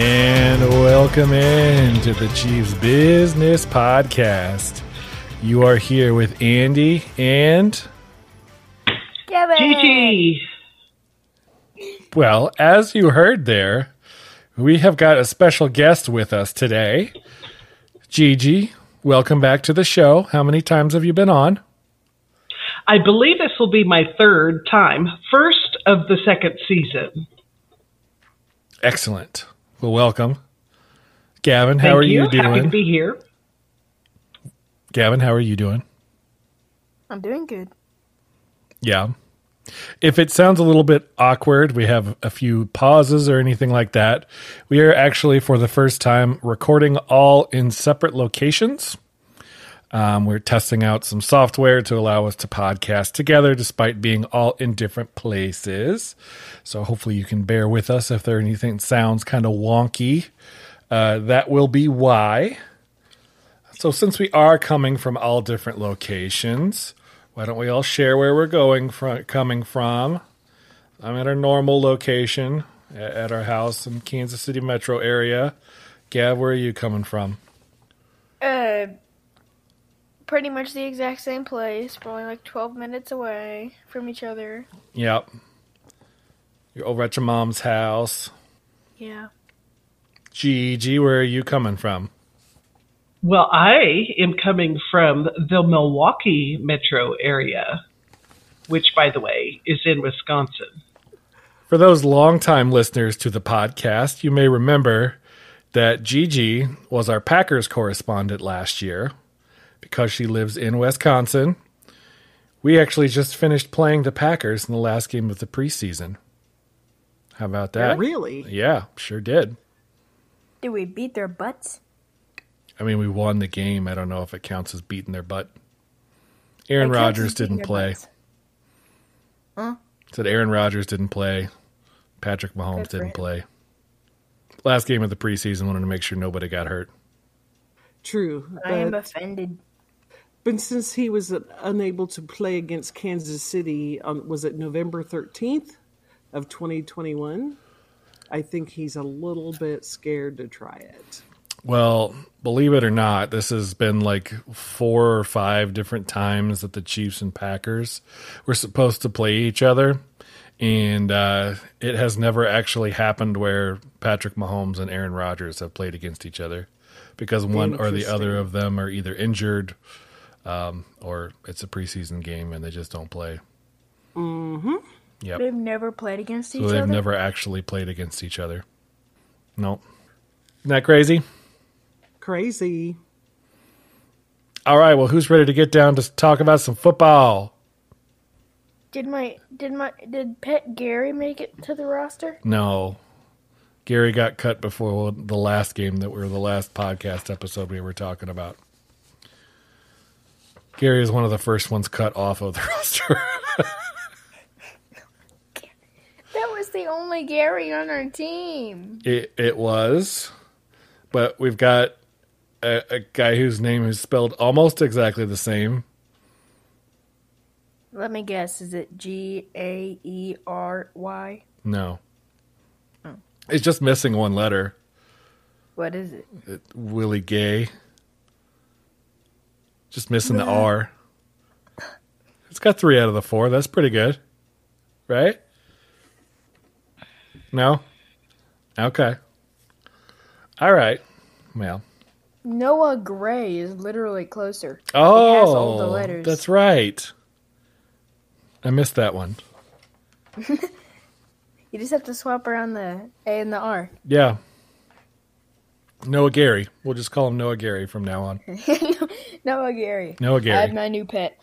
And welcome in to the Chiefs Business Podcast. You are here with Andy and, Kevin. Gigi. well, as you heard there, we have got a special guest with us today. Gigi, welcome back to the show. How many times have you been on? I believe this will be my third time, first of the second season. Excellent. Well, welcome. Gavin, Thank how are you, doing? Happy to be here. Gavin, how are you doing? I'm doing good. Yeah. If it sounds a little bit awkward, we have a few pauses or anything like that. We are actually, for the first time, recording all in separate locations. Um, we're testing out some software to allow us to podcast together despite being all in different places. So hopefully you can bear with us if there anything sounds kind of wonky. Uh, that will be why. So since we are coming from all different locations, why don't we all share where we're going from, coming from? I'm at our normal location a- at our house in Kansas City metro area. Gav, where are you coming from? Uh, pretty much the exact same place, probably like 12 minutes away from each other. Yep. You're over at your mom's house. Yeah. Gigi, where are you coming from? Well, I am coming from the Milwaukee metro area, which, by the way, is in Wisconsin. For those longtime listeners to the podcast, you may remember that Gigi was our Packers correspondent last year because she lives in Wisconsin. We actually just finished playing the Packers in the last game of the preseason. How about that? Really? Yeah, sure did. Did we beat their butts? I mean, we won the game. I don't know if it counts as beating their butt. Aaron It Rodgers didn't play. butts. Huh? Said Aaron Rodgers didn't play. Patrick Mahomes didn't play. Last game of the preseason, wanted to make sure nobody got hurt. True. I am offended. But since he was unable to play against Kansas City on was it November 13th of 2021, I think he's a little bit scared to try it. Well, believe it or not, this has been like four or five different times that the Chiefs and Packers were supposed to play each other. And uh, it has never actually happened where Patrick Mahomes and Aaron Rodgers have played against each other because one or the other of them are either injured um, or it's a preseason game and they just don't play. Mm-hmm. Yep. They've never played against each So they've other. never actually played against each other. Nope. Isn't that crazy? Crazy. All right, well, who's ready to get down to talk about some football? Did my did my did Pet Gary make it to the roster? No. Gary got cut before the last game that we were the last podcast episode we were talking about. Gary is one of the first ones cut off of the roster. That was the only Gary on our team. it, it was, but we've got a, a guy whose name is spelled almost exactly the same. Let me guess. Is it G A E R Y? No. Oh. It's just missing one letter. What is it? It, Willie Gay. Just missing the R. It's got three out of the four. That's pretty good. Right? No? Okay. All right. Well. Noah Gray is literally closer. Oh, has all the letters. that's right. I missed that one. You just have to swap around the A and the R. Yeah. Noah Gary. We'll just call him Noah Gary from now on. Noah Gary. Noah Gary. I have my new pet.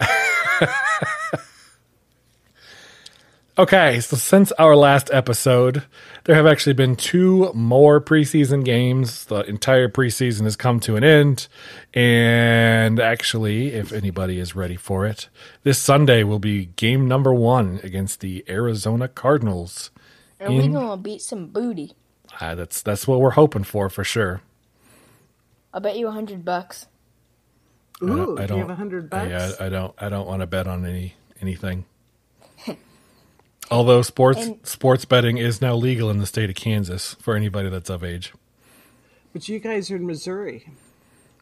Okay, so since our last episode, there have actually been two more preseason games. The entire preseason has come to an end. And actually, if anybody is ready for it, this Sunday will be game number one against the Arizona Cardinals. And we In- gonna beat some booty. Ah, that's that's what we're hoping for for sure. I'll bet you a hundred bucks. Ooh, I do you have a hundred bucks? I, I don't I don't want to bet on any anything. Although sports And- sports betting is now legal in the state of Kansas for anybody that's of age. But you guys are in Missouri.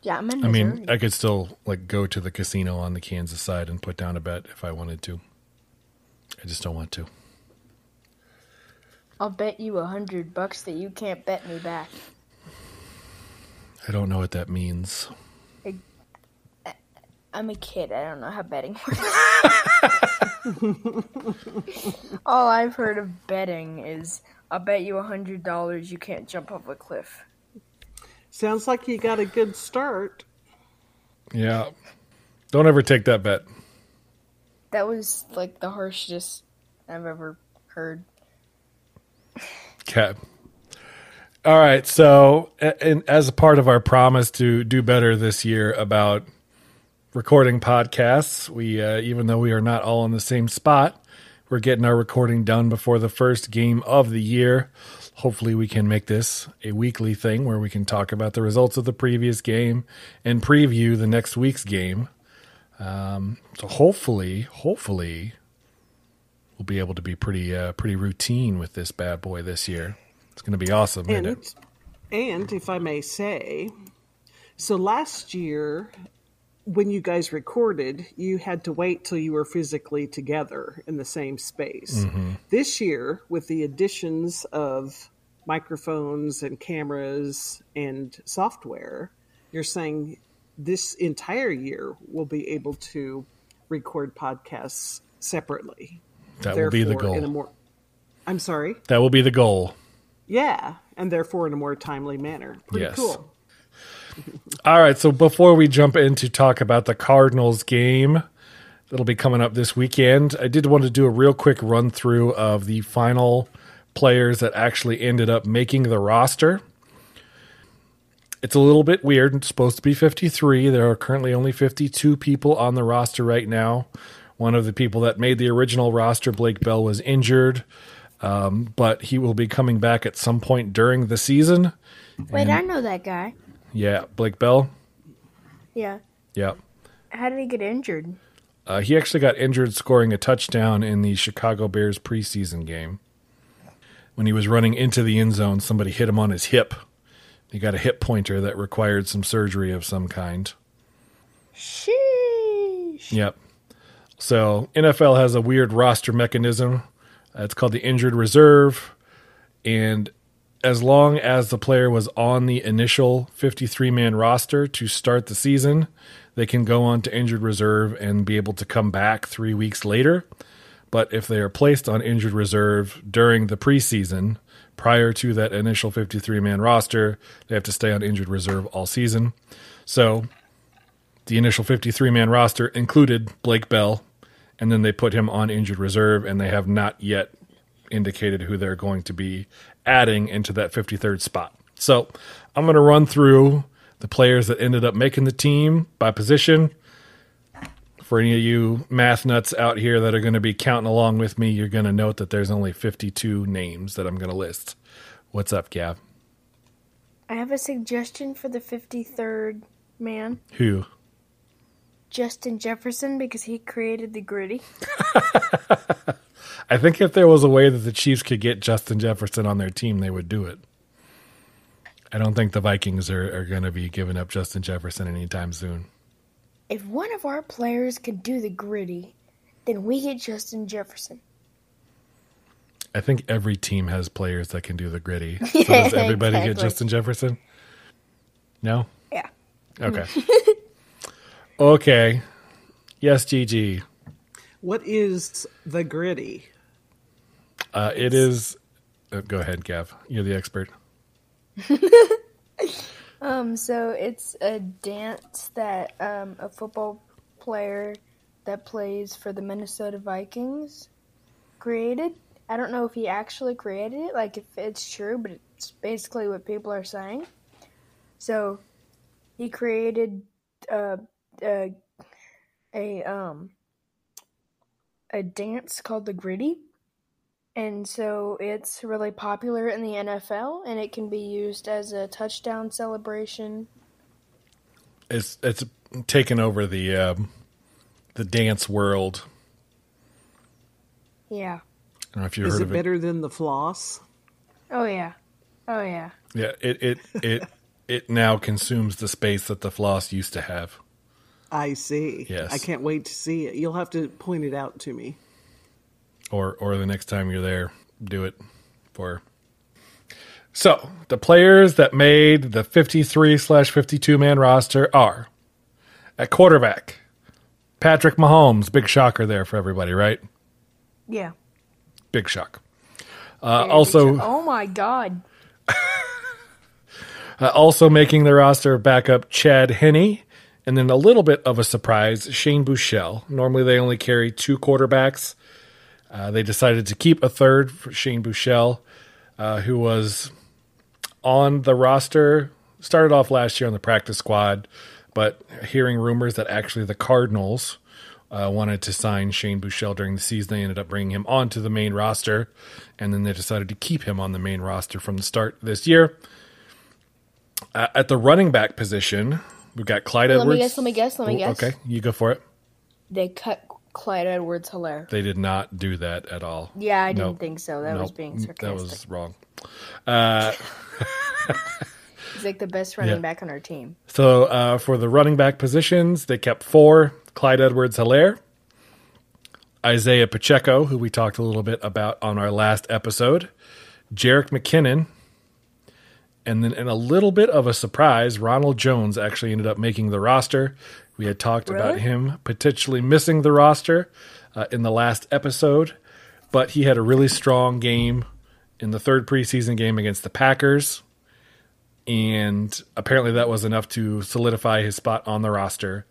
Yeah, I'm in I Missouri. mean, I could still like go to the casino on the Kansas side and put down a bet if I wanted to. I just don't want to. I'll bet you a hundred bucks that you can't bet me back. I don't know what that means. I'm a kid. I don't know how betting works. All I've heard of betting is I'll bet you a hundred dollars you can't jump off a cliff. Sounds like you got a good start. Yeah. Don't ever take that bet. That was like the harshest I've ever heard. Okay. All right. So, and as a part of our promise to do better this year about recording podcasts, we, uh, even though we are not all in the same spot, we're getting our recording done before the first game of the year. Hopefully, we can make this a weekly thing where we can talk about the results of the previous game and preview the next week's game. Um, so, hopefully, hopefully, we'll be able to be pretty, uh, pretty routine with this bad boy this year. It's going to be awesome. isn't And it? and if I may say, so last year when you guys recorded, you had to wait till you were physically together in the same space. This year, with the additions of microphones and cameras and software, you're saying this entire year we'll be able to record podcasts separately. That will be the Therefore, In a goal. more, I'm sorry. That will be the goal. Yeah, and therefore in a more timely manner. Pretty Yes. cool. All right. So before we jump in to talk about the Cardinals game that'll be coming up this weekend, I did want to do a real quick run through of the final players that actually ended up making the roster. It's a little bit weird. It's supposed to be 53. There are currently only 52 people on the roster right now. One of the people that made the original roster, Blake Bell, was injured, um, but he will be coming back at some point during the season. Wait, I know that guy. Yeah, Blake Bell. Yeah. Yeah. How did he get injured? Uh, he actually got injured scoring a touchdown in the Chicago Bears preseason game. When he was running into the end zone, somebody hit him on his hip. He got a hip pointer that required some surgery of some kind. Sheesh. Yep. So NFL has a weird roster mechanism. Uh, it's called the injured reserve, and as long as the player was on the initial 53 man roster to start the season, they can go on to injured reserve and be able to come back three weeks later. But if they are placed on injured reserve during the preseason, prior to that initial 53 man roster, they have to stay on injured reserve all season. So the initial 53 man roster included Blake Bell, and then they put him on injured reserve, and they have not yet indicated who they're going to be adding into that 53rd spot. So I'm going to run through the players that ended up making the team by position. For any of you math nuts out here that are going to be counting along with me, you're going to note that there's only 52 names that I'm going to list. What's up, Gav? I have a suggestion for the 53rd man, Who? Justin Jefferson, because he created the gritty. I think if there was a way that the Chiefs could get Justin Jefferson on their team, they would do it. I don't think the Vikings are, are going to be giving up Justin Jefferson anytime soon. If one of our players can do the gritty, then we get Justin Jefferson. I think every team has players that can do the gritty. So does everybody get. Justin Jefferson? No? Yeah. Okay. okay. Yes, GG. What is the gritty? Uh, it is. Uh, go ahead, Gav. You're the expert. Um, so it's a dance that um, a football player that plays for the Minnesota Vikings created. I don't know if he actually created it, like if it's true, but it's basically what people are saying. So he created uh, a a um a dance called the gritty. And so it's really popular in the NFL and it can be used as a touchdown celebration. It's it's taken over the um, the dance world. Yeah. I don't know if you've Is heard it of it. better than the floss? Oh yeah. Oh yeah. Yeah, it it it it now consumes the space that the floss used to have. I see. Yes. I can't wait to see it. You'll have to point it out to me. Or or the next time you're there, do it for. So the players that made the 53 slash 52 man roster are at quarterback, Patrick Mahomes. Big shocker there for everybody, right? Yeah. Big shock. Uh, also, big Oh my god. Uh, also making the roster backup Chad Henne, and then a little bit of a surprise, Shane Buechele. Normally they only carry two quarterbacks. Uh, they decided to keep a third for Shane Buechele, uh, who was on the roster, started off last year on the practice squad, but hearing rumors that actually the Cardinals uh, wanted to sign Shane Buechele during the season, they ended up bringing him onto the main roster, and then they decided to keep him on the main roster from the start this year. Uh, at the running back position, we've got Clyde Edwards. Let me guess, let me guess, let me guess. Okay, you go for it. They cut Clyde Edwards Helaire. They did not do that at all. Yeah, I didn't Nope. think so. That was being being That was wrong. Uh, He's like the best running Yeah. back on our team. So uh, for the running back positions, they kept four Clyde Edwards Helaire, Isaiah Pacheco, who we talked a little bit about on our last episode, Jerick McKinnon, and then in a little bit of a surprise, Ronald Jones actually ended up making the roster. We had talked about him potentially missing the roster uh, in the last episode, but he had a really strong game in the third preseason game against the Packers and apparently that was enough to solidify his spot on the roster.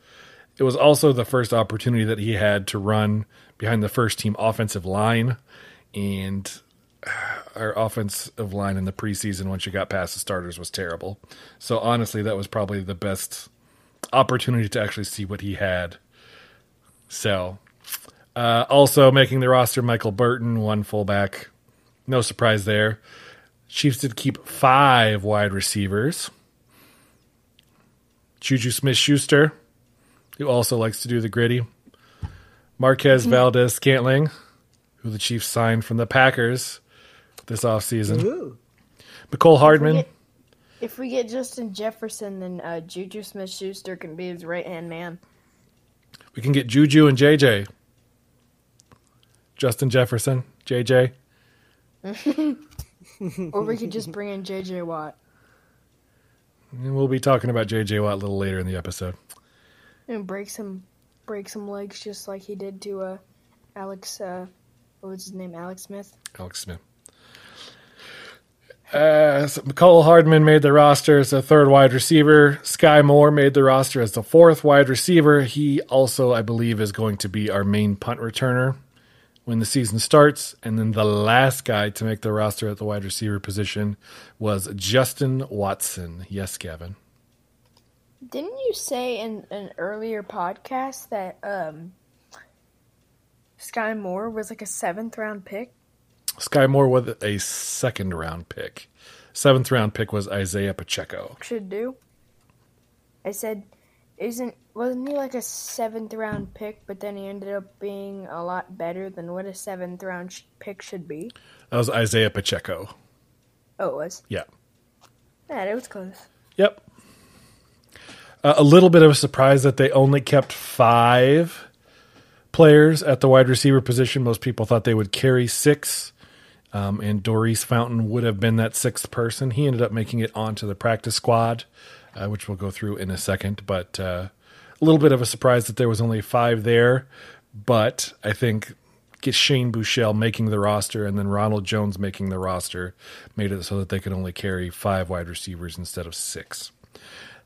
It was also the first opportunity that he had to run behind the first team offensive line, and our offensive line in the preseason, once you got past the starters, was terrible. So honestly, that was probably the best opportunity to actually see what he had. So, uh, also making the roster, Michael Burton, one fullback. No surprise there. Chiefs did keep five wide receivers. Juju Smith Schuster, who also likes to do the gritty. Marquez Valdes Scantling, who the Chiefs signed from the Packers this offseason. Ooh. Mecole Hardman. get- If we get Justin Jefferson, then uh, Juju Smith Schuster can be his right hand man. We can get Juju and JJ. Justin Jefferson, JJ. or we could just bring in JJ Watt. And we'll be talking about JJ Watt a little later in the episode. And break some break some legs just like he did to uh Alex uh what was his name? Alex Smith? Alex Smith. Uh, so Mecole Hardman made the roster as the third wide receiver. Skyy Moore made the roster as the fourth wide receiver. He also, I believe, is going to be our main punt returner when the season starts. And then the last guy to make the roster at the wide receiver position was Justin Watson. Yes, Gavin. Didn't you say in an earlier podcast that um Skyy Moore was like a seventh round pick? Skyy Moore was a second round pick. Seventh round pick was Isaiah Pacheco. Should do. I said, isn't wasn't he like a seventh round pick? But then he ended up being a lot better than what a seventh round sh- pick should be. That was Isaiah Pacheco. Oh, it was. Yeah. Yeah, it was close. Yep. Uh, a little bit of a surprise that they only kept five players at the wide receiver position. Most people thought they would carry six, um, and Daurice Fountain would have been that sixth person. He ended up making it onto the practice squad, uh, which we'll go through in a second. But uh, a little bit of a surprise that there was only five there. But I think Shane Buechele making the roster and then Ronald Jones making the roster made it so that they could only carry five wide receivers instead of six.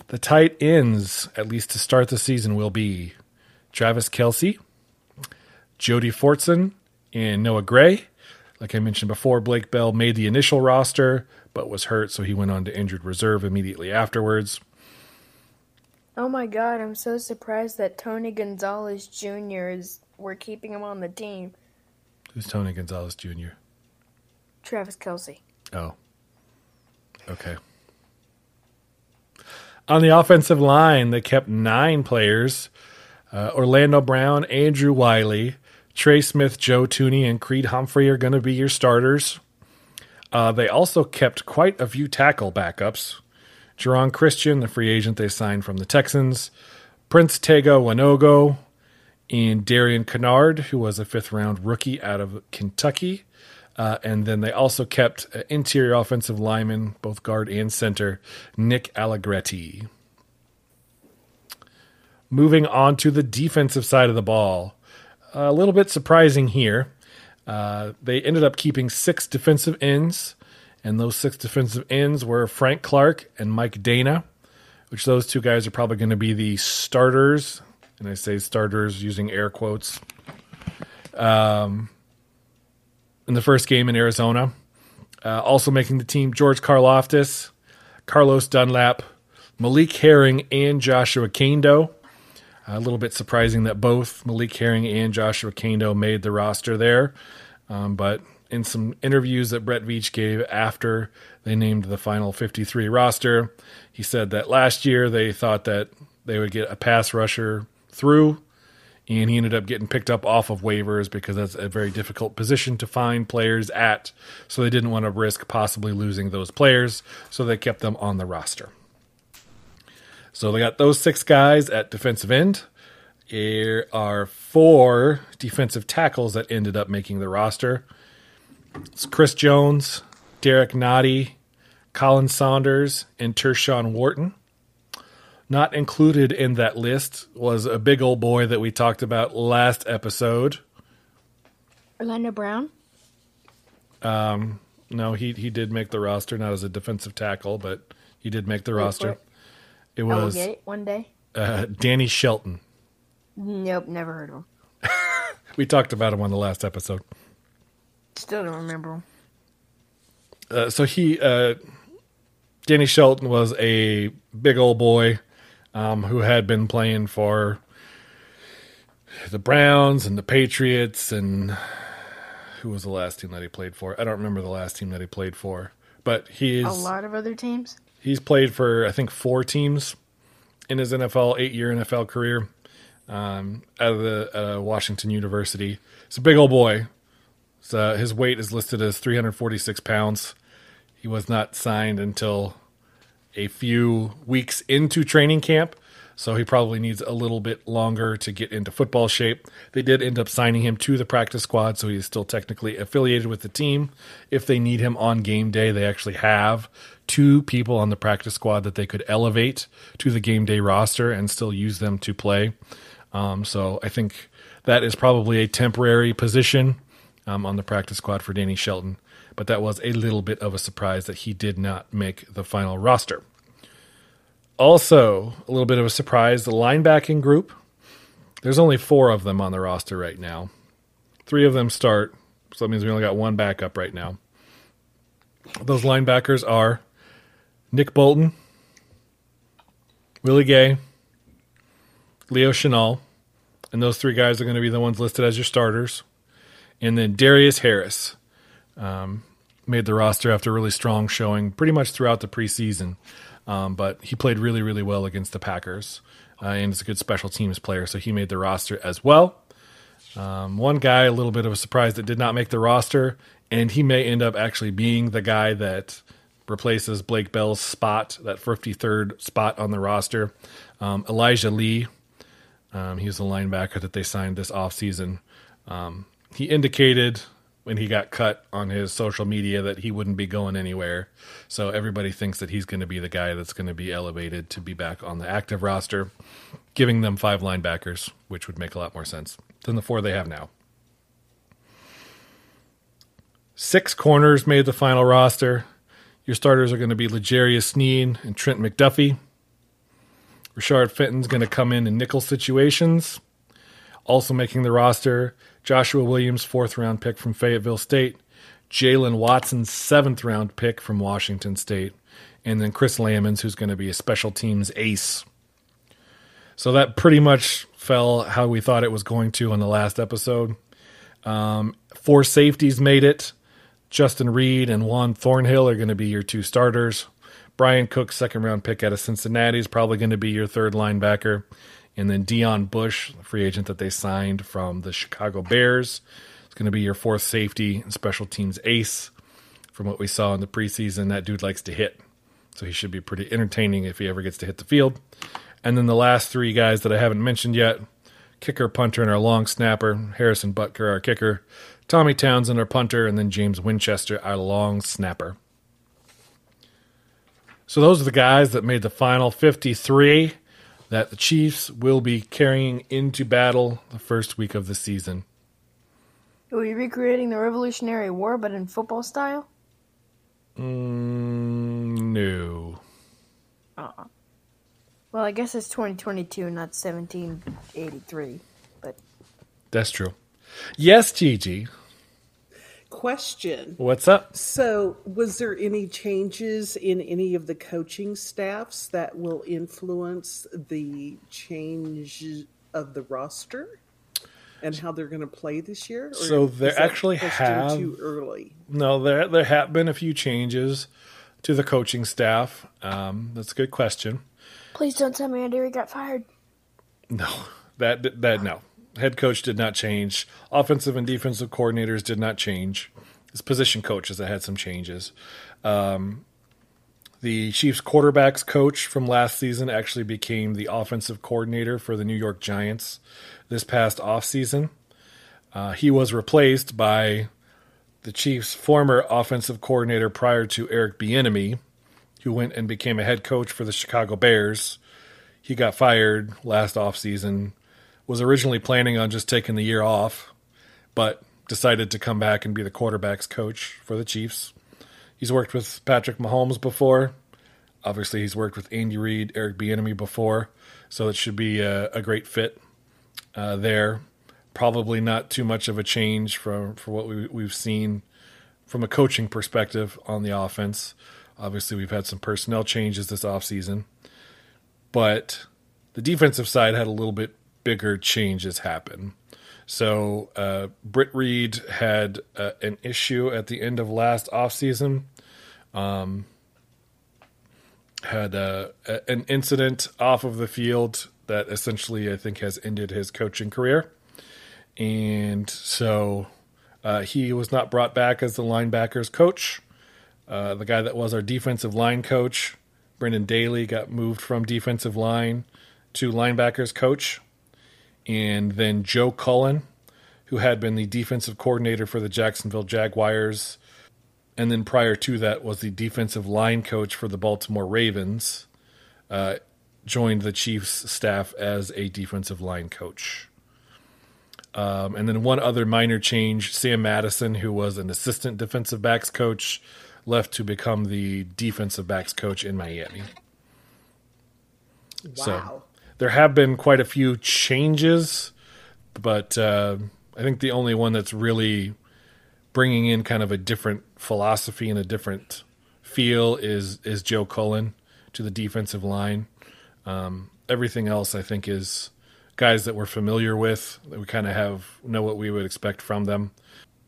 The tight ends, at least to start the season, will be Travis Kelce, Jody Fortson, and Noah Gray. Like I mentioned before, Blake Bell made the initial roster but was hurt, so he went on to injured reserve immediately afterwards. Oh my god, I'm so surprised that Tony Gonzalez Jr. is we're keeping him on the team. Who's Tony Gonzalez Jr.? Travis Kelce. Oh. Okay. On the offensive line, they kept nine players uh, Orlando Brown, Andrew Wylie, Trey Smith, Joe Thuney, and Creed Humphrey are going to be your starters. Uh, they also kept quite a few tackle backups. Geron Christian, the free agent they signed from the Texans, Prince Tega Wanogho, and Darian Kinnard, who was a fifth round rookie out of Kentucky. Uh, and then they also kept uh, interior offensive lineman, both guard and center, Nick Allegretti. Moving on to the defensive side of the ball. A little bit surprising here. Uh, they ended up keeping six defensive ends, and those six defensive ends were Frank Clark and Mike Danna, which those two guys are probably going to be the starters. And I say starters using air quotes. Um, in the first game in Arizona. Uh, also making the team George Karlaftis, Carlos Dunlap, Malik Herring, and Joshua Kaindoh. A little bit surprising that both Malik Herring and Joshua Kaindoh made the roster there. Um, but in some interviews that Brett Veach gave after they named the final 53 roster, he said that last year they thought that they would get a pass rusher through, and he ended up getting picked up off of waivers because that's a very difficult position to find players at. So they didn't want to risk possibly losing those players, so they kept them on the roster. So they got those six guys at defensive end. There are four defensive tackles that ended up making the roster. It's Chris Jones, Derrick Nnadi, Khalen Saunders, and Tershawn Wharton. Not included in that list was a big old boy that we talked about last episode. Orlando Brown. Um, no, he he did make the roster, not as a defensive tackle, but he did make the Wait roster. It. It I will was one day. uh, Danny Shelton. Nope, never heard of him. We talked about him on the last episode. Still don't remember him. Uh, so he, uh, Danny Shelton was a big old boy um, who had been playing for the Browns and the Patriots and who was the last team that he played for? I don't remember the last team that he played for, but he is A lot of other teams. He's played for I think four teams in his NFL eight year NFL career um, out of the uh, Washington University. He's a big old boy. So his weight is listed as 346 pounds. He was not signed until a few weeks into training camp, so he probably needs a little bit longer to get into football shape. They did end up signing him to the practice squad, so he's still technically affiliated with the team. If they need him on game day, they actually have two people on the practice squad that they could elevate to the game day roster and still use them to play. Um, so I think that is probably a temporary position um, on the practice squad for Danny Shelton. But that was a little bit of a surprise that he did not make the final roster. Also, a little bit of a surprise the linebacking group. There's only four of them on the roster right now. Three of them start, so that means we only got one backup right now. Those linebackers are Nick Bolton, Willie Gay, Leo Chenal, and those three guys are going to be the ones listed as your starters. And then Darius Harris um, made the roster after a really strong showing pretty much throughout the preseason. Um, but he played really, really well against the Packers uh, and is a good special teams player, so he made the roster as well. Um, one guy, a little bit of a surprise that did not make the roster, and he may end up actually being the guy that replaces Blake Bell's spot, that 53rd spot on the roster. Um, Elijah Lee, um, he's a linebacker that they signed this offseason. Um, he indicated when he got cut on his social media that he wouldn't be going anywhere. So everybody thinks that he's going to be the guy that's going to be elevated to be back on the active roster, giving them five linebackers, which would make a lot more sense than the four they have now. Six corners made the final roster. Your starters are going to be L'Jarius Sneed and Trent McDuffie. Rashad Fenton's going to come in in nickel situations. Also making the roster, Joshua Williams, fourth round pick from Fayetteville State, Jaylen Watson, seventh round pick from Washington State, and then Chris Lammons, who's going to be a special teams ace. So that pretty much fell how we thought it was going to on the last episode. Um, four safeties made it. Justin Reid and Juan Thornhill are going to be your two starters. Bryan Cook, second round pick out of Cincinnati, is probably going to be your third linebacker. And then Deon Bush, free agent that they signed from the Chicago Bears, is going to be your fourth safety and special teams ace. From what we saw in the preseason, that dude likes to hit. So he should be pretty entertaining if he ever gets to hit the field. And then the last three guys that I haven't mentioned yet kicker, punter, and our long snapper. Harrison Butker, our kicker. Tommy Townsend, our punter. And then James Winchester, our long snapper. So those are the guys that made the final 53 that the Chiefs will be carrying into battle the first week of the season. Are we recreating the Revolutionary War, but in football style? Mm, no. Uh-uh. Well, I guess it's 2022, not 1783. But That's true. Yes, Gigi. Question. What's up? So, was there any changes in any of the coaching staffs that will influence the change of the roster and how they're going to play this year? Or So there is that actually have- too early. No, there there have been a few changes to the coaching staff. Um, that's a good question. please don't tell me Andy Reid got fired. No, that that no. Head coach did not change. Offensive and defensive coordinators did not change. His position coaches that had some changes. Um, the Chiefs quarterbacks coach from last season actually became the offensive coordinator for the New York Giants this past offseason. Uh, he was replaced by the Chiefs' former offensive coordinator prior to Eric Bieniemy, who went and became a head coach for the Chicago Bears. He got fired last offseason, was originally planning on just taking the year off, but decided to come back and be the quarterback's coach for the Chiefs. He's worked with Patrick Mahomes before. Obviously, he's worked with Andy Reid, Eric Bieniemy before, so it should be a, a great fit uh, there. Probably not too much of a change from for what we, we've seen from a coaching perspective on the offense. Obviously, we've had some personnel changes this offseason, but the defensive side had a little bit bigger changes happen. So, uh, Britt Reid had uh, an issue at the end of last offseason. Um, had uh, a, an incident off of the field that essentially, I think, has ended his coaching career. And so uh, he was not brought back as the linebackers coach. Uh, the guy that was our defensive line coach, Brendan Daly, got moved from defensive line to linebackers coach. And then Joe Cullen, who had been the defensive coordinator for the Jacksonville Jaguars, and then prior to that was the defensive line coach for the Baltimore Ravens, uh, joined the Chiefs staff as a defensive line coach. Um, and then one other minor change Sam Madison, who was an assistant defensive backs coach, left to become the defensive backs coach in Miami. So Wow. There have been quite a few changes, but uh, I think the only one that's really bringing in kind of a different philosophy and a different feel is is Joe Cullen to the defensive line. Um, everything else, I think, is guys that we're familiar with that we kind of have know what we would expect from them.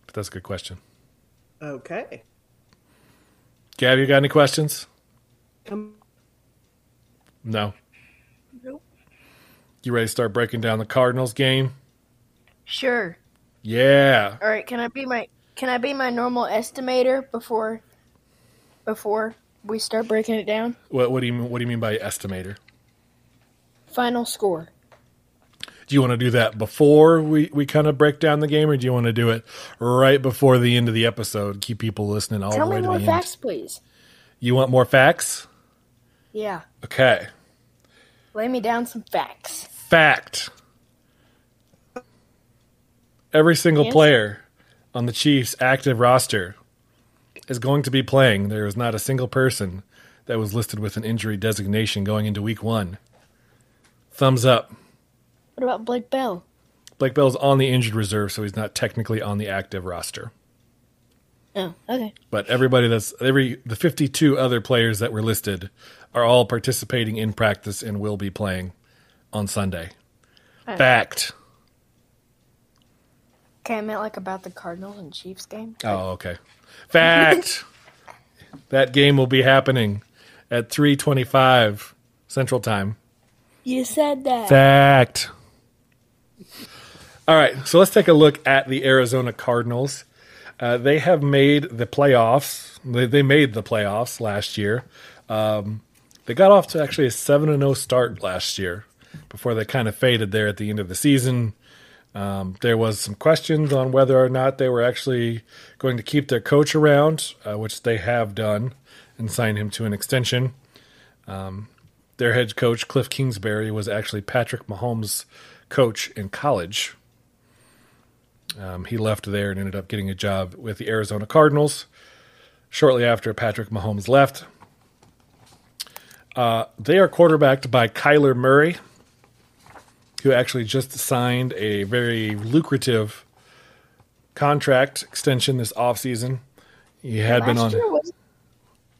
But that's a good question. Okay. Gab, you got any questions? Um, No. You ready to start breaking down the Cardinals game? Sure. Yeah. All right. Can I be my Can I be my normal estimator before before we start breaking it down? What, what do you mean- what do you mean by estimator? Final score. Do you want to do that before we, we kind of break down the game, or do you want to do it right before the end of the episode? Keep people listening all Tell the way Tell me to more the facts, please. You want more facts? Yeah. Okay. Lay me down some facts. Fact. Every single Yes. player on the Chiefs' active roster is going to be playing. There is not a single person that was listed with an injury designation going into week one. Thumbs up. What about Blake Bell? Blake Bell's on the injured reserve, so he's not technically on the active roster. Oh, okay. But everybody that's every the 52 other players that were listed are all participating in practice and will be playing on Sunday. Alright. Fact. Okay, I meant like about the Cardinals and Chiefs game. Oh, okay. Fact. that game will be happening at 3:25 Central Time. You said that. Fact. All right, so let's take a look at the Arizona Cardinals. Uh, they have made the playoffs. They, they made the playoffs last year. Um, they got off to actually a seven and zero start last year before they kind of faded there at the end of the season. Um, there was some questions on whether or not they were actually going to keep their coach around, uh, which they have done, and signed him to an extension. Um, their head coach Kliff Kingsbury was actually Patrick Mahomes' coach in college. Um, he left there and ended up getting a job with the Arizona Cardinals shortly after Patrick Mahomes left. Uh, they are quarterbacked by Kyler Murray, who actually just signed a very lucrative contract extension this offseason. He had last been on. Year was,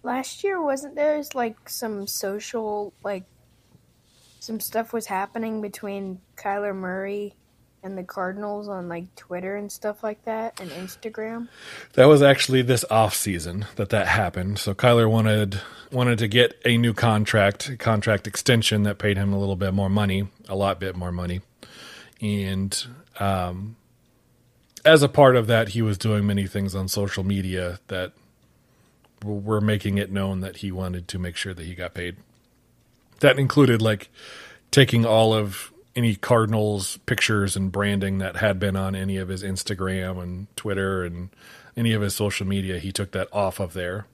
last year wasn't there like some social like some stuff was happening between Kyler Murray and the Cardinals on like Twitter and stuff like that and Instagram. That was actually this off season that that happened. So Kyler wanted wanted to get a new contract, contract extension that paid him a little bit more money, a lot bit more money, and um, as a part of that, he was doing many things on social media that were making it known that he wanted to make sure that he got paid. That included like taking all of any Cardinals pictures and branding that had been on any of his Instagram and Twitter and any of his social media. He took that off of there,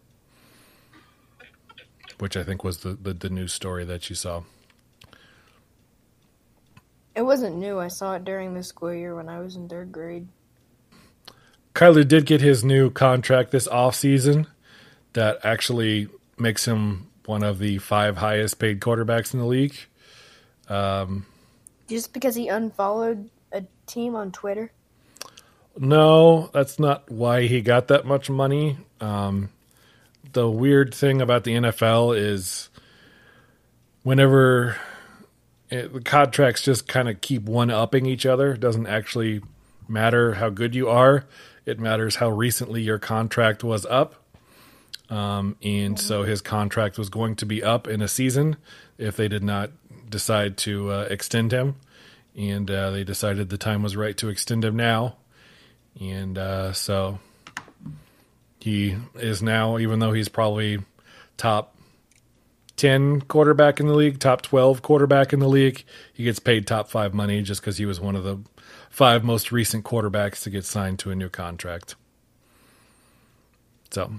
which I think was the, the, the news story that you saw. It wasn't new. I saw it during the school year when I was in third grade. Kyler did get his new contract this offseason that actually makes him one of the five highest paid quarterbacks in the league. Um, Just because he unfollowed a team on Twitter? No, that's not why he got that much money. Um, the weird thing about the NFL is whenever it, the contracts just kind of keep one upping each other, it doesn't actually matter how good you are. It matters how recently your contract was up. Um, and so his contract was going to be up in a season if they did not decide to uh, extend him. And uh, they decided the time was right to extend him now. And uh, so he is now, even though he's probably top 10 quarterback in the league, top 12 quarterback in the league, he gets paid top five money just because he was one of the five most recent quarterbacks to get signed to a new contract. So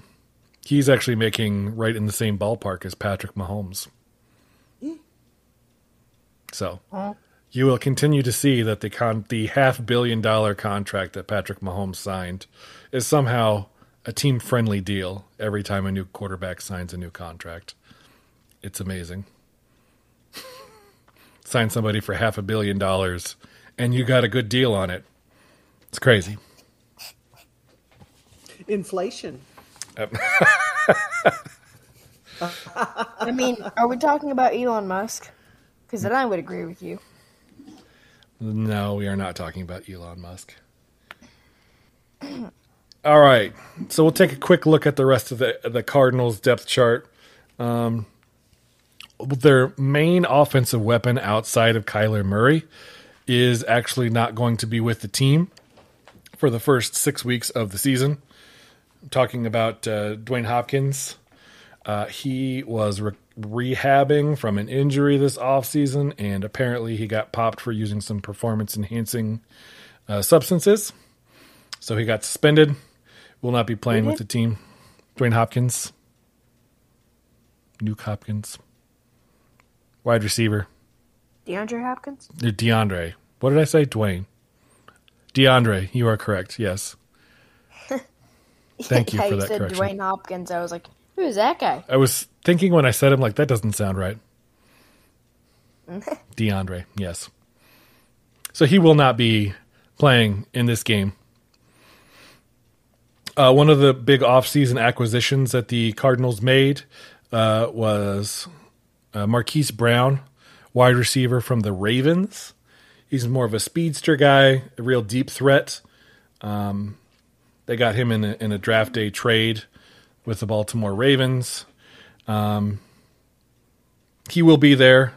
he's actually making right in the same ballpark as Patrick Mahomes. So oh. you will continue to see that the con- the half billion dollar contract that Patrick Mahomes signed is somehow a team friendly deal every time a new quarterback signs a new contract. It's amazing. Sign somebody for half a billion dollars and you got a good deal on it. It's crazy. Inflation. I mean, are we talking about Elon Musk? Because then I would agree with you. No, we are not talking about Elon Musk. All right, so we'll take a quick look at the rest of the the Cardinals depth chart. Um, their main offensive weapon outside of Kyler Murray is actually not going to be with the team for the first six weeks of the season. I'm talking about uh, Dwayne Hopkins. Uh, he was re- rehabbing from an injury this offseason, and apparently he got popped for using some performance enhancing uh, substances. So he got suspended. Will not be playing with the team. Dwayne Hopkins. Nuke Hopkins. Wide receiver. DeAndre Hopkins? DeAndre. What did I say? Dwayne. DeAndre. You are correct. Yes. Thank you yeah, for you that said correction. Dwayne Hopkins. I was like, who is that guy? I was thinking when I said him, like, that doesn't sound right. DeAndre, yes. So he will not be playing in this game. Uh, one of the big offseason acquisitions that the Cardinals made uh, was uh, Marquise Brown, wide receiver from the Ravens. He's more of a speedster guy, a real deep threat. Um, they got him in a, in a draft day trade with the Baltimore Ravens. Um, he will be there.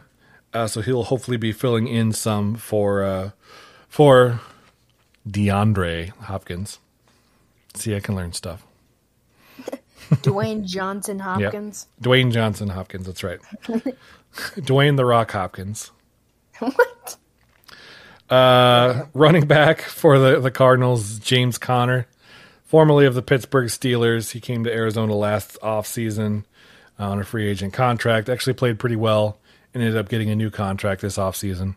Uh, so he'll hopefully be filling in some for uh, for DeAndre Hopkins. See, I can learn stuff. Dwayne Johnson Hopkins. Dwayne Johnson Hopkins. That's right. Dwayne the Rock Hopkins. what? Uh, running back for the, the Cardinals, James Conner, formerly of the Pittsburgh Steelers. He came to Arizona last offseason uh, on a free agent contract. Actually played pretty well and ended up getting a new contract this offseason.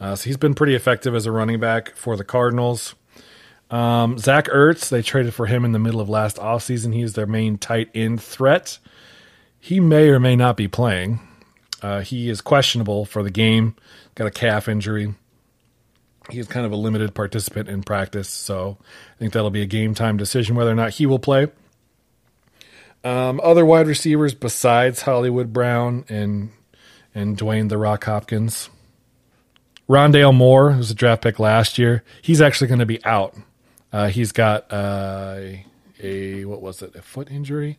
Uh, so he's been pretty effective as a running back for the Cardinals. Um, Zach Ertz, they traded for him in the middle of last offseason. He's their main tight end threat. He may or may not be playing. Uh, he is questionable for the game, got a calf injury. He's kind of a limited participant in practice, so I think that'll be a game time decision whether or not he will play. Um, other wide receivers besides Hollywood Brown and and Dwayne the Rock Hopkins. Rondale Moore, who's a draft pick last year, he's actually going to be out. Uh, he's got uh, a what was it? A foot injury.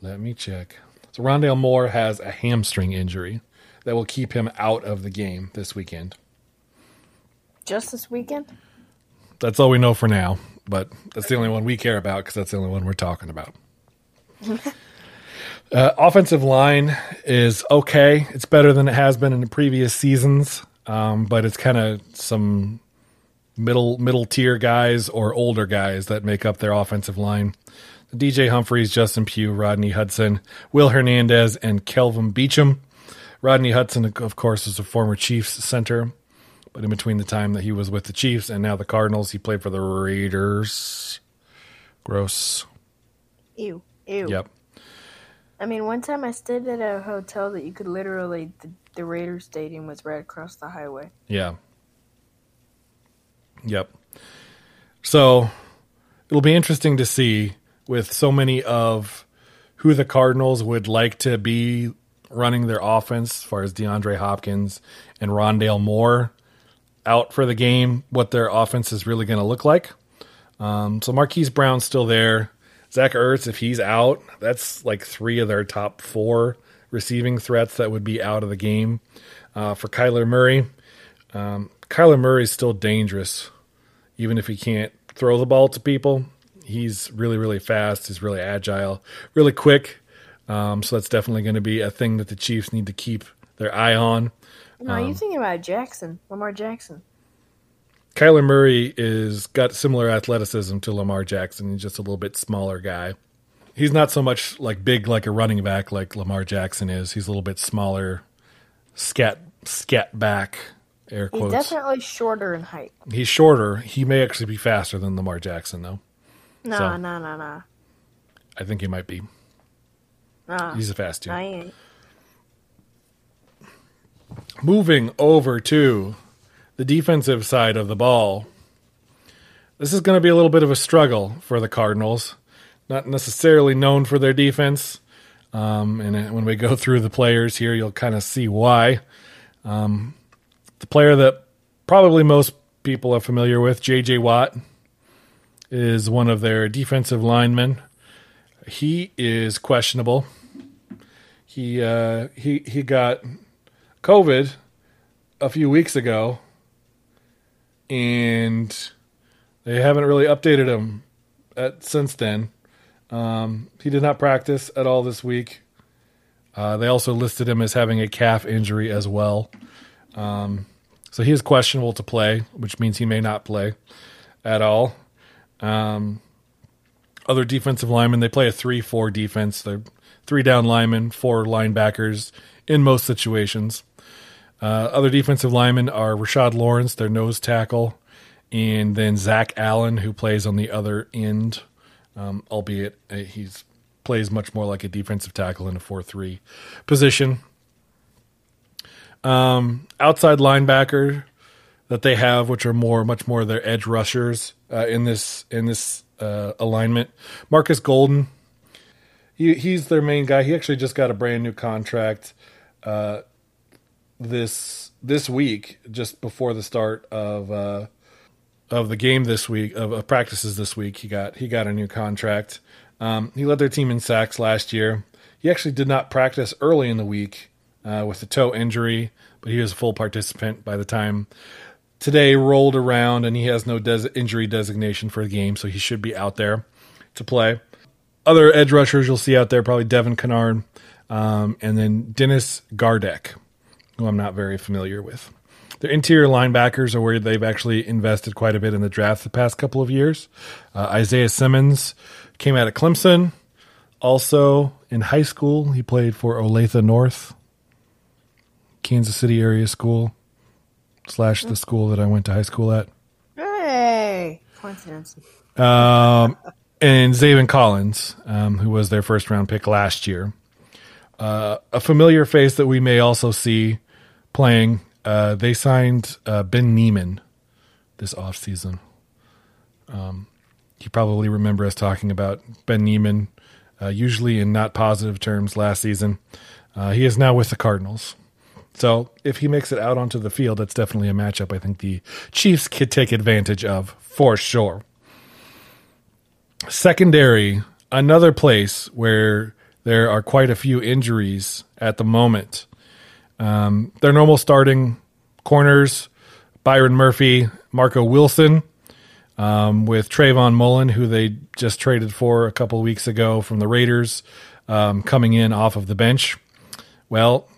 Let me check. So Rondale Moore has a hamstring injury that will keep him out of the game this weekend. Just this weekend? That's all we know for now, but that's the only one we care about because that's the only one we're talking about. uh, offensive line is okay. It's better than it has been in the previous seasons, um, but it's kind of some middle middle tier guys or older guys that make up their offensive line. DJ Humphries, Justin Pugh, Rodney Hudson, Will Hernandez, and Kelvin Beachum. Rodney Hudson, of course, is a former Chiefs center, but in between the time that he was with the Chiefs and now the Cardinals, he played for the Raiders. Gross. Ew. Ew. Yep. I mean, one time I stayed at a hotel that you could literally, the, the Raiders Stadium was right across the highway. Yeah. Yep. So it'll be interesting to see with so many of who the Cardinals would like to be running their offense, as far as DeAndre Hopkins and Rondale Moore out for the game, what their offense is really going to look like. Um, so Marquise Brown's still there. Zach Ertz, if he's out, that's like three of their top four receiving threats that would be out of the game. Uh, for Kyler Murray, um, Kyler Murray is still dangerous, even if he can't throw the ball to people. He's really, really fast. He's really agile, really quick. Um, so that's definitely going to be a thing that the Chiefs need to keep their eye on. No, Um, you thinking about Jackson, Lamar Jackson. Kyler Murray is got similar athleticism to Lamar Jackson. He's just a little bit smaller guy. He's not so much like big like a running back like Lamar Jackson is. He's a little bit smaller, scat scat back. Air He's quotes. definitely shorter in height. He's shorter. He may actually be faster than Lamar Jackson, though. Nah, So- nah, nah, nah. I think he might be. Nah. He's a fast dude. I ain't. Moving over to the defensive side of the ball. This is going to be a little bit of a struggle for the Cardinals. Not necessarily known for their defense. Um, and when we go through the players here, you'll kind of see why. Um, the player that probably most people are familiar with, J.J. Watt, is one of their defensive linemen. He is questionable. He uh, he he got COVID a few weeks ago, and they haven't really updated him at, since then. Um, he did not practice at all this week. Uh, they also listed him as having a calf injury as well. Um, so he is questionable to play, which means he may not play at all. Um, other defensive linemen, they play a 3 4 defense. They're three down linemen, four linebackers in most situations. Uh, other defensive linemen are Rashard Lawrence, their nose tackle, and then Zach Allen, who plays on the other end, um, albeit uh, he's plays much more like a defensive tackle in a four-three position. Um, outside linebacker that they have, which are more, much more their edge rushers uh, in this in this uh, alignment. Markus Golden, he he's their main guy. He actually just got a brand new contract uh, this this week, just before the start of uh, of the game this week of, of practices this week. He got he got a new contract. Um, he led their team in sacks last year. He actually did not practice early in the week uh, with a toe injury, but he was a full participant by the time today rolled around, and he has no des- injury designation for the game, so he should be out there to play. Other edge rushers you'll see out there probably Devon Kennard, um, and then Dennis Gardeck, who I'm not very familiar with. Their interior linebackers are where they've actually invested quite a bit in the draft the past couple of years. Uh, Isaiah Simmons came out of Clemson. Also in high school, he played for Olathe North, Kansas City area school, slash the school that I went to high school at. Hey, coincidence. Um, and Zaven Collins, um, who was their first round pick last year. Uh, a familiar face that we may also see playing. Uh, they signed uh, Ben Niemann this offseason. Um, you probably remember us talking about Ben Niemann, uh, usually in not positive terms last season. Uh, he is now with the Cardinals. So if he makes it out onto the field, that's definitely a matchup I think the Chiefs could take advantage of for sure. Secondary, another place where there are quite a few injuries at the moment. Um, their normal starting corners, Byron Murphy, Marco Wilson, um, with Trayvon Mullen, who they just traded for a couple weeks ago from the Raiders, um, coming in off of the bench. Well,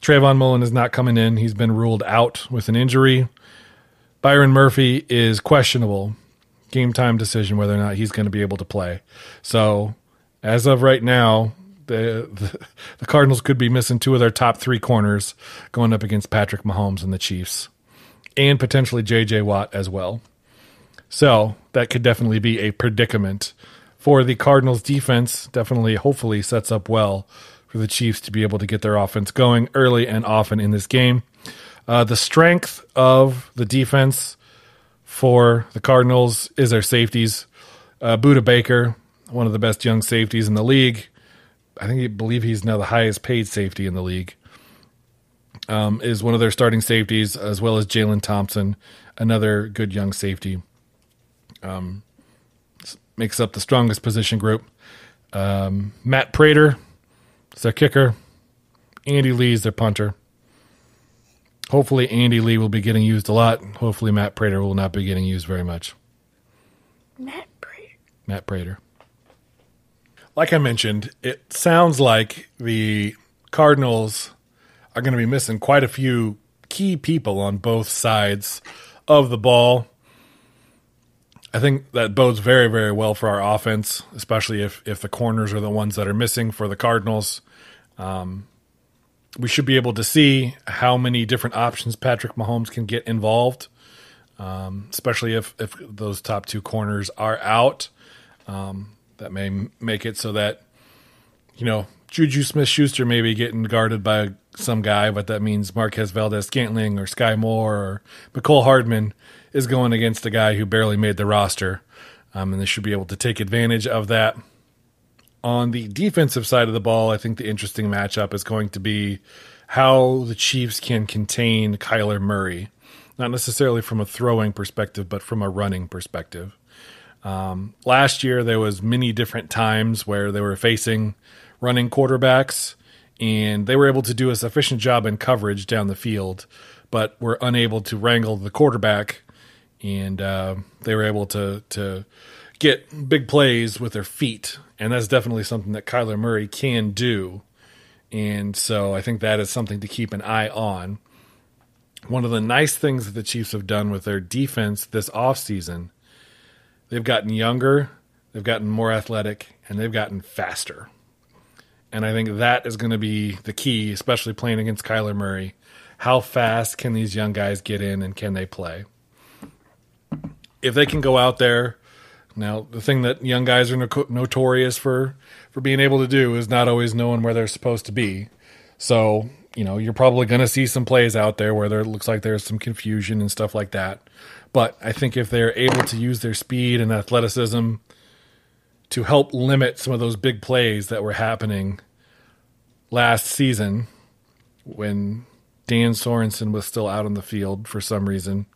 Trayvon Mullen is not coming in. He's been ruled out with an injury. Byron Murphy is questionable. Game time decision whether or not he's going to be able to play. So, as of right now, the, the, the Cardinals could be missing two of their top three corners going up against Patrick Mahomes and the Chiefs, and potentially J.J. Watt as well. So that could definitely be a predicament for the Cardinals defense. Definitely, hopefully, sets up well for the Chiefs to be able to get their offense going early and often in this game. Uh, the strength of the defense for the Cardinals is their safeties. Uh, Budda Baker, one of the best young safeties in the league. I think I believe he's now the highest paid safety in the league. Um, is one of their starting safeties, as well as Jalen Thompson, another good young safety. Um, makes up the strongest position group. Um, Matt Prater is their kicker. Andy Lee is their punter. Hopefully, Andy Lee will be getting used a lot. Hopefully, Matt Prater will not be getting used very much. Matt Prater. Matt Prater. Like I mentioned, it sounds like the Cardinals are going to be missing quite a few key people on both sides of the ball. I think that bodes very, very well for our offense, especially if if the corners are the ones that are missing for the Cardinals. Um, we should be able to see how many different options Patrick Mahomes can get involved, um, especially if if those top two corners are out. Um, that may make it so that you know Juju Smith Schuster may be getting guarded by some guy, but that means Marquez Valdes Scantling or Skyy Moore or Mecole Hardman is going against a guy who barely made the roster. Um, and they should be able to take advantage of that. On the defensive side of the ball, I think the interesting matchup is going to be how the Chiefs can contain Kyler Murray. Not necessarily from a throwing perspective, but from a running perspective. Um, last year, there was many different times where they were facing running quarterbacks, and they were able to do a sufficient job in coverage down the field, but were unable to wrangle the quarterback and uh, they were able to to get big plays with their feet, and that's definitely something that Kyler Murray can do. And so I think that is something to keep an eye on. One of the nice things that the Chiefs have done with their defense this offseason, they've gotten younger, they've gotten more athletic, and they've gotten faster. And I think that is going to be the key, especially playing against Kyler Murray. How fast can these young guys get in and can they play? if they can go out there now the thing that young guys are no- notorious for for being able to do is not always knowing where they're supposed to be so you know you're probably going to see some plays out there where there looks like there's some confusion and stuff like that but i think if they're able to use their speed and athleticism to help limit some of those big plays that were happening last season when Dan Sorensen was still out on the field for some reason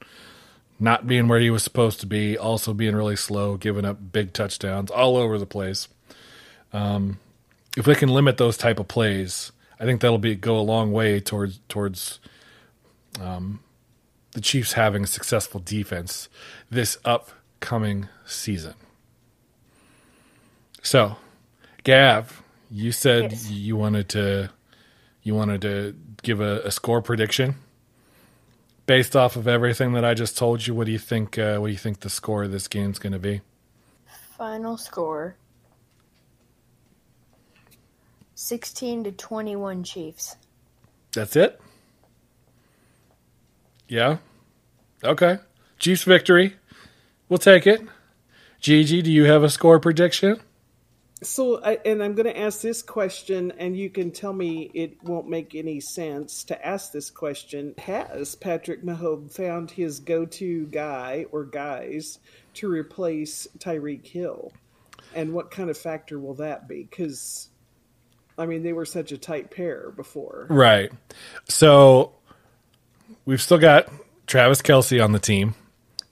not being where he was supposed to be, also being really slow, giving up big touchdowns all over the place. Um, if they can limit those type of plays, I think that'll be go a long way towards towards um, the Chiefs having a successful defense this upcoming season. So, Gav, you said Yes. you wanted to you wanted to give a, a score prediction based off of everything that I just told you. What do you think? Uh, what do you think the score of this game's going to be? Final score 16 to 21 Chiefs. That's it. Yeah. Okay. Chiefs victory. We'll take it. Gigi, do you have a score prediction? So, I, and I'm going to ask this question, and you can tell me it won't make any sense to ask this question. Has Patrick Mahomes found his go to guy or guys to replace Tyreek Hill? And what kind of factor will that be? Because, I mean, they were such a tight pair before. Right. So we've still got Travis Kelce on the team.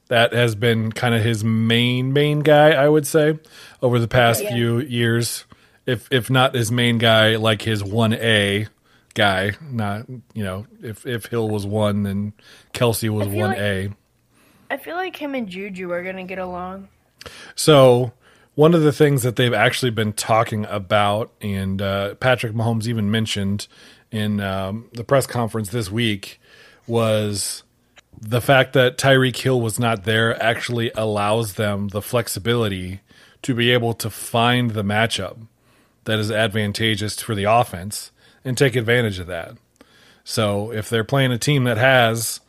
That has been kind of his main main guy, I would say, over the past Yeah. few years. If if not his main guy, like his one A guy. Not you know, if if Hill was one, then Kelce was one like- A. I feel like him and Juju are going to get along. So one of the things that they've actually been talking about, and uh, Patrick Mahomes even mentioned in um, the press conference this week, was the fact that Tyreek Hill was not there actually allows them the flexibility to be able to find the matchup that is advantageous for the offense and take advantage of that. So if they're playing a team that has,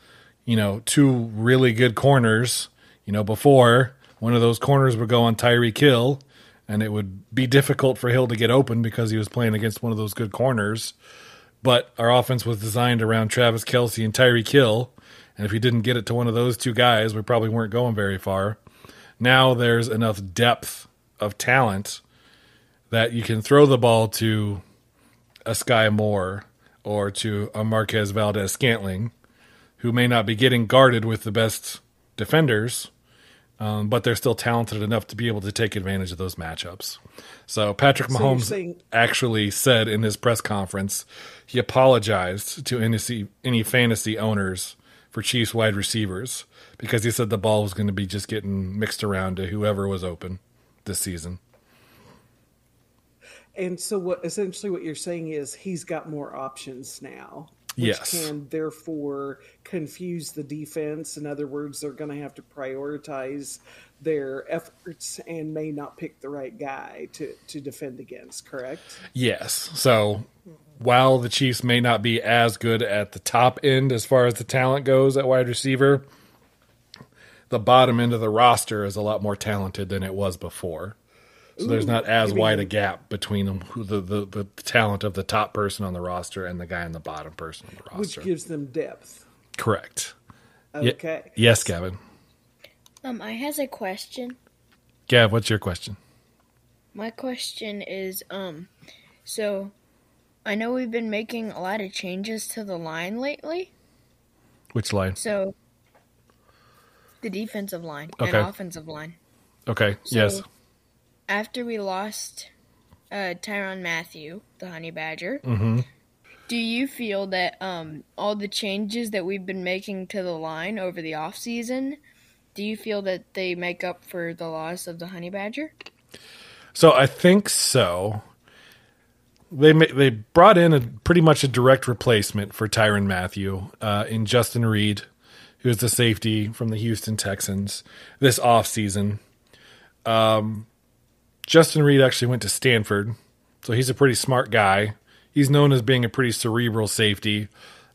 you know, two really good corners, you know, before one of those corners would go on Tyreek Hill and it would be difficult for Hill to get open because he was playing against one of those good corners. But our offense was designed around Travis Kelce and Tyreek Hill. And if you didn't get it to one of those two guys, we probably weren't going very far. Now there's enough depth of talent that you can throw the ball to a Skyy Moore or to a Marquez Valdes Scantling, who may not be getting guarded with the best defenders, um, but they're still talented enough to be able to take advantage of those matchups. So Patrick you're Mahomes saying- actually said in his press conference he apologized to any any fantasy owners for Chiefs wide receivers because he said the ball was going to be just getting mixed around to whoever was open this season. And so, what essentially what you're saying is he's got more options now, which Yes. can therefore confuse the defense. In other words, they're going to have to prioritize their efforts and may not pick the right guy to to defend against. Correct? Yes. So while the Chiefs may not be as good at the top end as far as the talent goes at wide receiver, the bottom end of the roster is a lot more talented than it was before. So there's not as wide a gap between them, the, the, the talent of the top person on the roster and the guy on the bottom person on the roster, Which gives them depth. Correct. Ye- Okay. yes, Gavin. Um, I has a question. Gav, what's your question? My question is, um, so I know we've been making a lot of changes to the line lately. Which line? So the defensive line Okay. and offensive line. Okay. So yes. After we lost uh, Tyrann Mathieu, the Honey Badger, hmm do you feel that um, all the changes that we've been making to the line over the off season, do you feel that they make up for the loss of the Honey Badger? So I think so. They they brought in a pretty much a direct replacement for Tyrann Mathieu uh, in Justin Reid, who is the safety from the Houston Texans this offseason. Um, Justin Reid actually went to Stanford, so he's a pretty smart guy. He's known as being a pretty cerebral safety,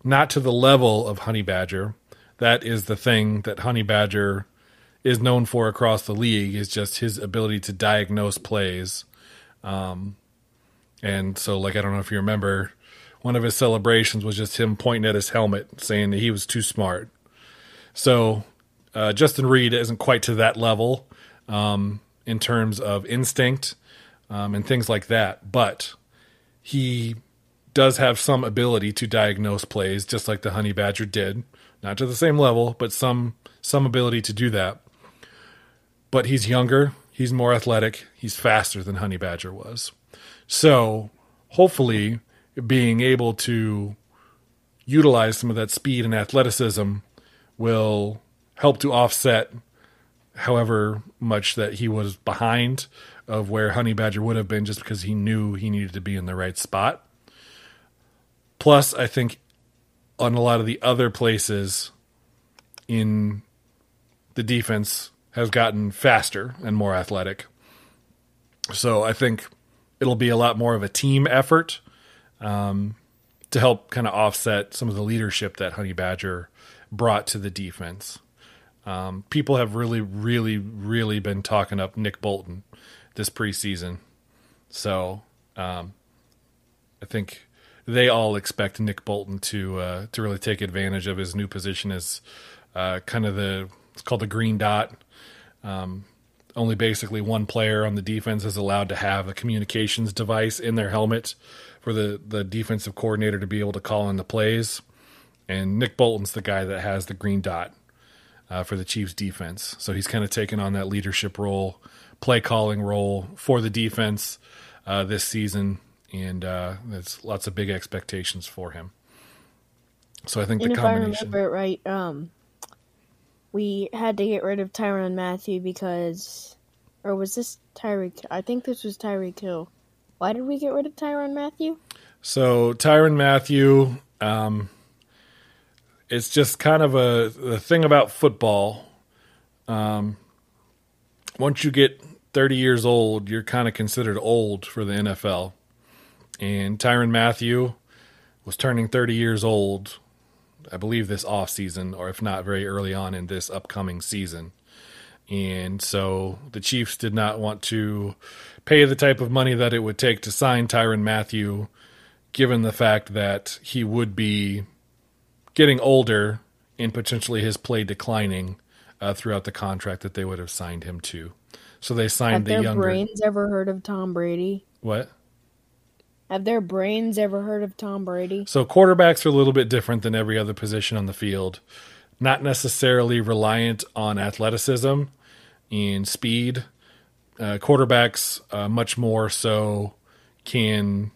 not to the level of Honey Badger. That is the thing that Honey Badger is known for across the league is just his ability to diagnose plays. Um, and so, like, I don't know if you remember, one of his celebrations was just him pointing at his helmet, saying that he was too smart. So, uh, Justin Reid isn't quite to that level um, in terms of instinct um, and things like that, but he does have some ability to diagnose plays, just like the Honey Badger did. Not to the same level, but some some ability to do that but he's younger, he's more athletic, he's faster than Honey Badger was. So hopefully being able to utilize some of that speed and athleticism will help to offset however much that he was behind of where Honey Badger would have been just because he knew he needed to be in the right spot. Plus, I think on a lot of the other places in the defense has gotten faster and more athletic. So I think it'll be a lot more of a team effort um, to help kind of offset some of the leadership that Honey Badger brought to the defense. Um, people have really, really, really been talking up Nick Bolton this preseason. So um, I think they all expect Nick Bolton to uh, to really take advantage of his new position as uh, kind of the it's called the green dot. Um, only basically one player on the defense is allowed to have a communications device in their helmet for the, the defensive coordinator to be able to call in the plays. And Nick Bolton's the guy that has the green dot uh, for the Chiefs defense. So he's kind of taken on that leadership role, play calling role for the defense uh, this season. And uh, there's lots of big expectations for him. So I think And the if I remember it right, um, we had to get rid of Tyrann Mathieu because, or was this Tyreek? I think this was Tyreek Hill. Why did we get rid of Tyrann Mathieu? So Tyrann Mathieu, um, it's just kind of a thing about football. Um, once you get 30 years old, you're kind of considered old for the NFL. And Tyrann Mathieu was turning 30 years old, I believe, this off season, or if not very early on in this upcoming season. And so the Chiefs did not want to pay the type of money that it would take to sign Tyrann Mathieu, given the fact that he would be getting older and potentially his play declining uh, throughout the contract that they would have signed him to. So they Have signed the their younger. brains ever heard of Tom Brady? What? Have their brains ever heard of Tom Brady? So quarterbacks are a little bit different than every other position on the field. Not necessarily reliant on athleticism and speed. Uh, quarterbacks uh, much more so can,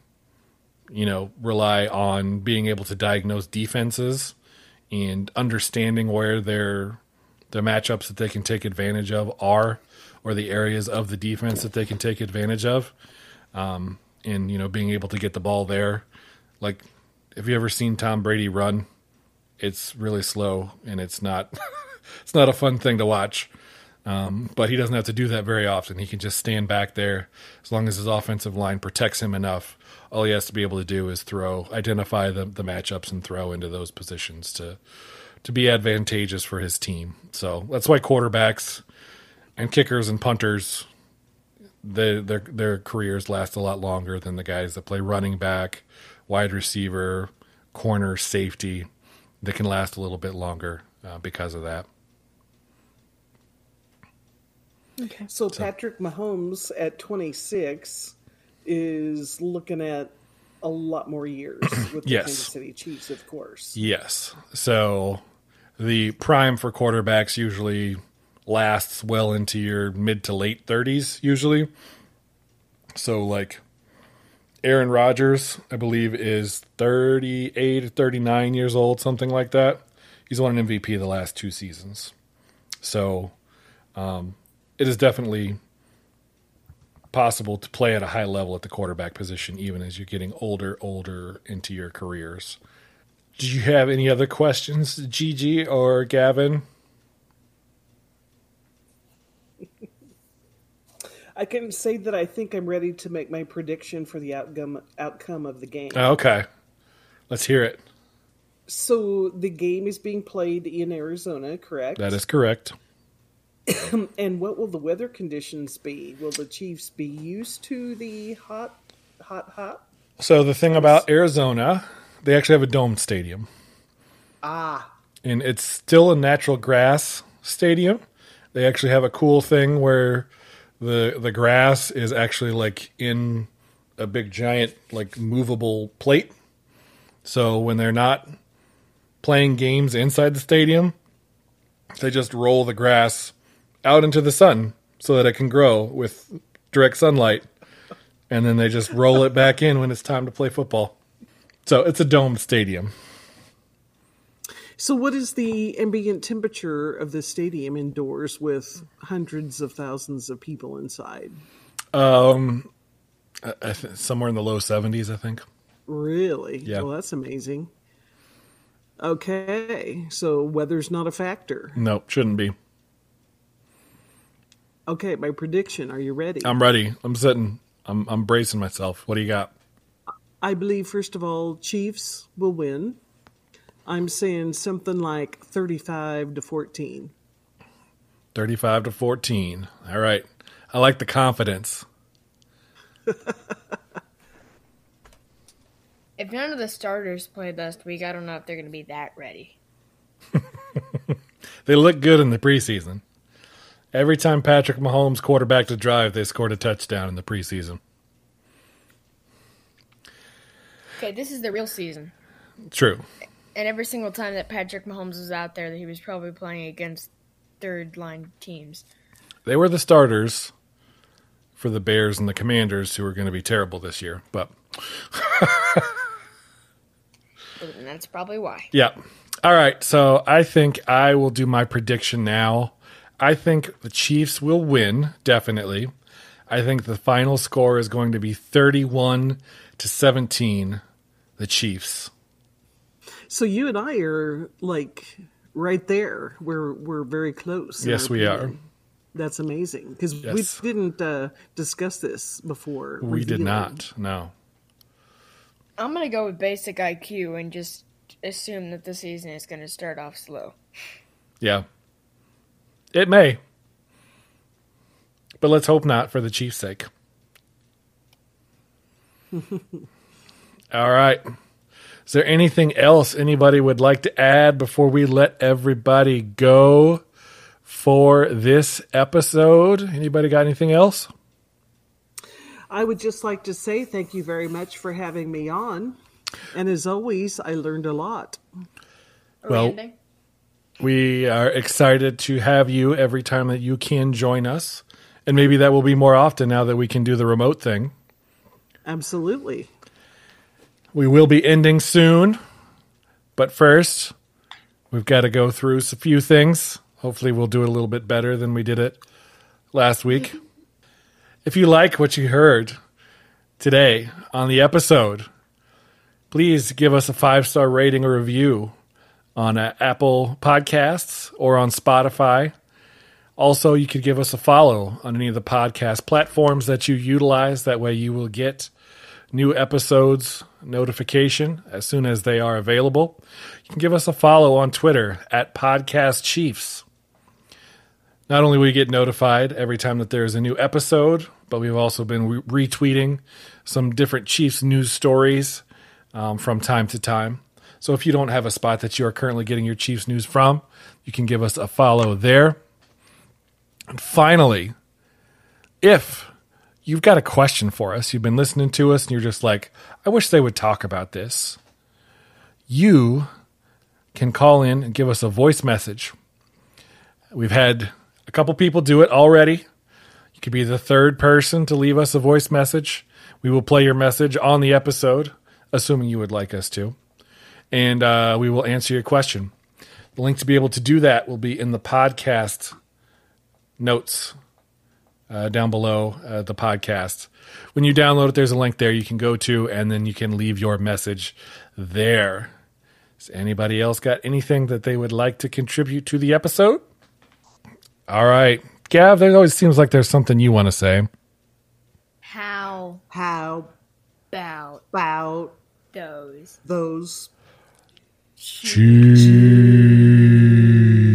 you know, rely on being able to diagnose defenses and understanding where their the matchups that they can take advantage of are, or the areas of the defense that they can take advantage of, um, and you know being able to get the ball there. Like, have you ever seen Tom Brady run? It's really slow and it's not it's not a fun thing to watch. Um, but he doesn't have to do that very often. He can just stand back there as long as his offensive line protects him enough. All he has to be able to do is throw, identify the, the matchups, and throw into those positions to to be advantageous for his team. So that's why quarterbacks and kickers and punters they, their their careers last a lot longer than the guys that play running back, wide receiver, corner, safety. They can last a little bit longer uh, because of that. Okay. So Patrick Mahomes at 26 is looking at a lot more years with the Yes. Kansas City Chiefs, of course. Yes. So the prime for quarterbacks usually lasts well into your mid to late 30s, usually. So, like Aaron Rodgers, I believe, is 38 or 39 years old, something like that. He's won an MVP the last two seasons. So, um, it is definitely possible to play at a high level at the quarterback position, even as you're getting older, older into your careers. Do you have any other questions, Gigi or Gavin? I can say that I think I'm ready to make my prediction for the outcome outcome of the game. Oh, okay. Let's hear it. So the game is being played in Arizona, correct? That is correct. And what will the weather conditions be? Will the Chiefs be used to the hot, hot, hot? So the thing about Arizona, they actually have a domed stadium. Ah, and it's still a natural grass stadium. They actually have a cool thing where the the grass is actually like in a big giant like movable plate. So when they're not playing games inside the stadium, they just roll the grass out into the sun so that it can grow with direct sunlight. And then they just roll it back in when it's time to play football. So it's a domed stadium. So, what is the ambient temperature of the stadium indoors with hundreds of thousands of people inside? Um, th- somewhere in the low 70s, I think. Really? Yeah. Well, that's amazing. Okay, so weather's not a factor. No, shouldn't be. Okay, my prediction. Are you ready? I'm ready. I'm sitting. I'm I'm bracing myself. What do you got? I believe, first of all, Chiefs will win. I'm saying something like 35 to 14. 35 to 14. All right. I like the confidence. If none of the starters played last week, I don't know if they're going to be that ready. They look good in the preseason. Every time Patrick Mahomes quarterbacked a drive, they scored a touchdown in the preseason. Okay, this is the real season. True. And every single time that Patrick Mahomes was out there, that he was probably playing against third line teams. They were the starters for the Bears and the Commanders, who are going to be terrible this year. But And that's probably why. yeah. All right. So I think I will do my prediction now. I think the Chiefs will win, definitely. I think the final score is going to be 31 to 17, the Chiefs. So you and I are like right there. We're we're very close. Yes, our we are. That's amazing because Yes. we didn't uh, discuss this before. We did not. No. I'm going to go with basic IQ and just assume that the season is going to start off slow. Yeah. It may. But let's hope not for the Chiefs' sake. All right. Is there anything else anybody would like to add before we let everybody go for this episode? Anybody got anything else? I would just like to say thank you very much for having me on. And as always, I learned a lot. Are Well- we are excited to have you every time that you can join us. And maybe that will be more often now that we can do the remote thing. Absolutely. We will be ending soon, but first, we've got to go through a few things. Hopefully, we'll do it a little bit better than we did it last week. If you like what you heard today on the episode, please give us a five star rating or review on uh, Apple Podcasts or on Spotify. Also, you could give us a follow on any of the podcast platforms that you utilize. That way, you will get new episodes notification as soon as they are available. You can give us a follow on Twitter at Podcast Chiefs. Not only will you get notified every time that there is a new episode, but we've also been re- retweeting some different Chiefs news stories um, from time to time. So if you don't have a spot that you are currently getting your Chiefs news from, you can give us a follow there. And finally, if you've got a question for us, you've been listening to us, and you're just like, I wish they would talk about this, you can call in and give us a voice message. We've had a couple people do it already. You could be the third person to leave us a voice message. We will play your message on the episode, assuming you would like us to. And uh, we will answer your question. The link to be able to do that will be in the podcast notes uh, down below uh, the podcast. When you download it, there's a link there you can go to, and then you can leave your message there. Has anybody else got anything that they would like to contribute to the episode? All right. Gav, there always seems like there's something you want to say. How How about about those those 지. 지...